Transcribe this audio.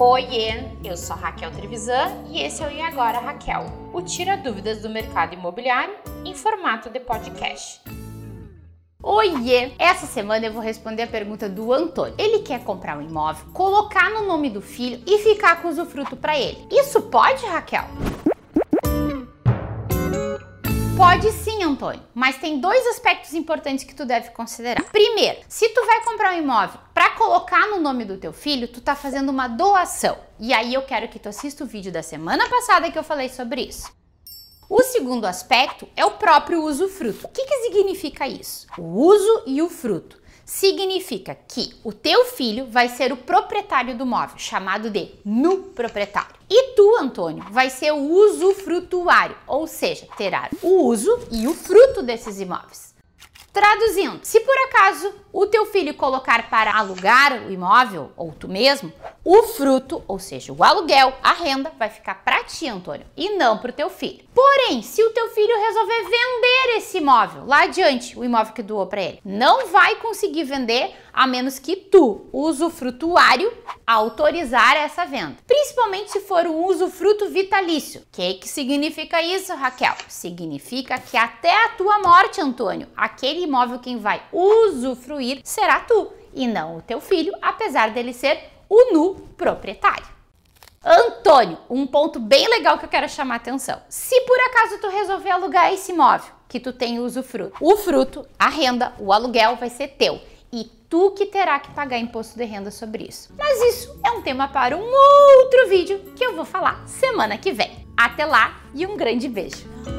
Oiê, eu sou Raquel Trevisan e esse é o E Agora Raquel, o Tira Dúvidas do Mercado Imobiliário em formato de podcast. Oiê! Essa semana eu vou responder a pergunta do Antônio. Ele quer comprar um imóvel, colocar no nome do filho e ficar com usufruto para ele. Isso pode, Raquel? Pode sim, Antônio, mas tem dois aspectos importantes que tu deve considerar. Primeiro, se tu vai comprar um imóvel para colocar no nome do teu filho, tu tá fazendo uma doação. E aí eu quero que tu assista o vídeo da semana passada que eu falei sobre isso. O segundo aspecto é o próprio usufruto. O que, que significa isso? O uso e o fruto significa que o teu filho vai ser o proprietário do móvel, chamado de nu proprietário. E tu, Antônio, vai ser o usufrutuário, ou seja, terá o uso e o fruto desses imóveis. Traduzindo, se por acaso o teu filho colocar para alugar o imóvel, ou tu mesmo, o fruto, ou seja, o aluguel, a renda, vai ficar para ti, Antônio, e não para o teu filho. Porém, se o teu filho resolver vender esse imóvel lá adiante, o imóvel que doou para ele, não vai conseguir vender a menos que tu, usufrutuário, autorizar essa venda. Principalmente se for um usufruto vitalício. O que, que significa isso, Raquel? Significa que até a tua morte, Antônio, aquele imóvel quem vai usufruir será tu e não o teu filho, apesar dele ser o nu proprietário. Antônio, um ponto bem legal que eu quero chamar a atenção. Se por acaso tu resolver alugar esse imóvel que tu tem usufruto, o fruto, a renda, o aluguel vai ser teu e tu que terá que pagar imposto de renda sobre isso. Mas isso é um tema para um outro vídeo que eu vou falar semana que vem. Até lá e um grande beijo!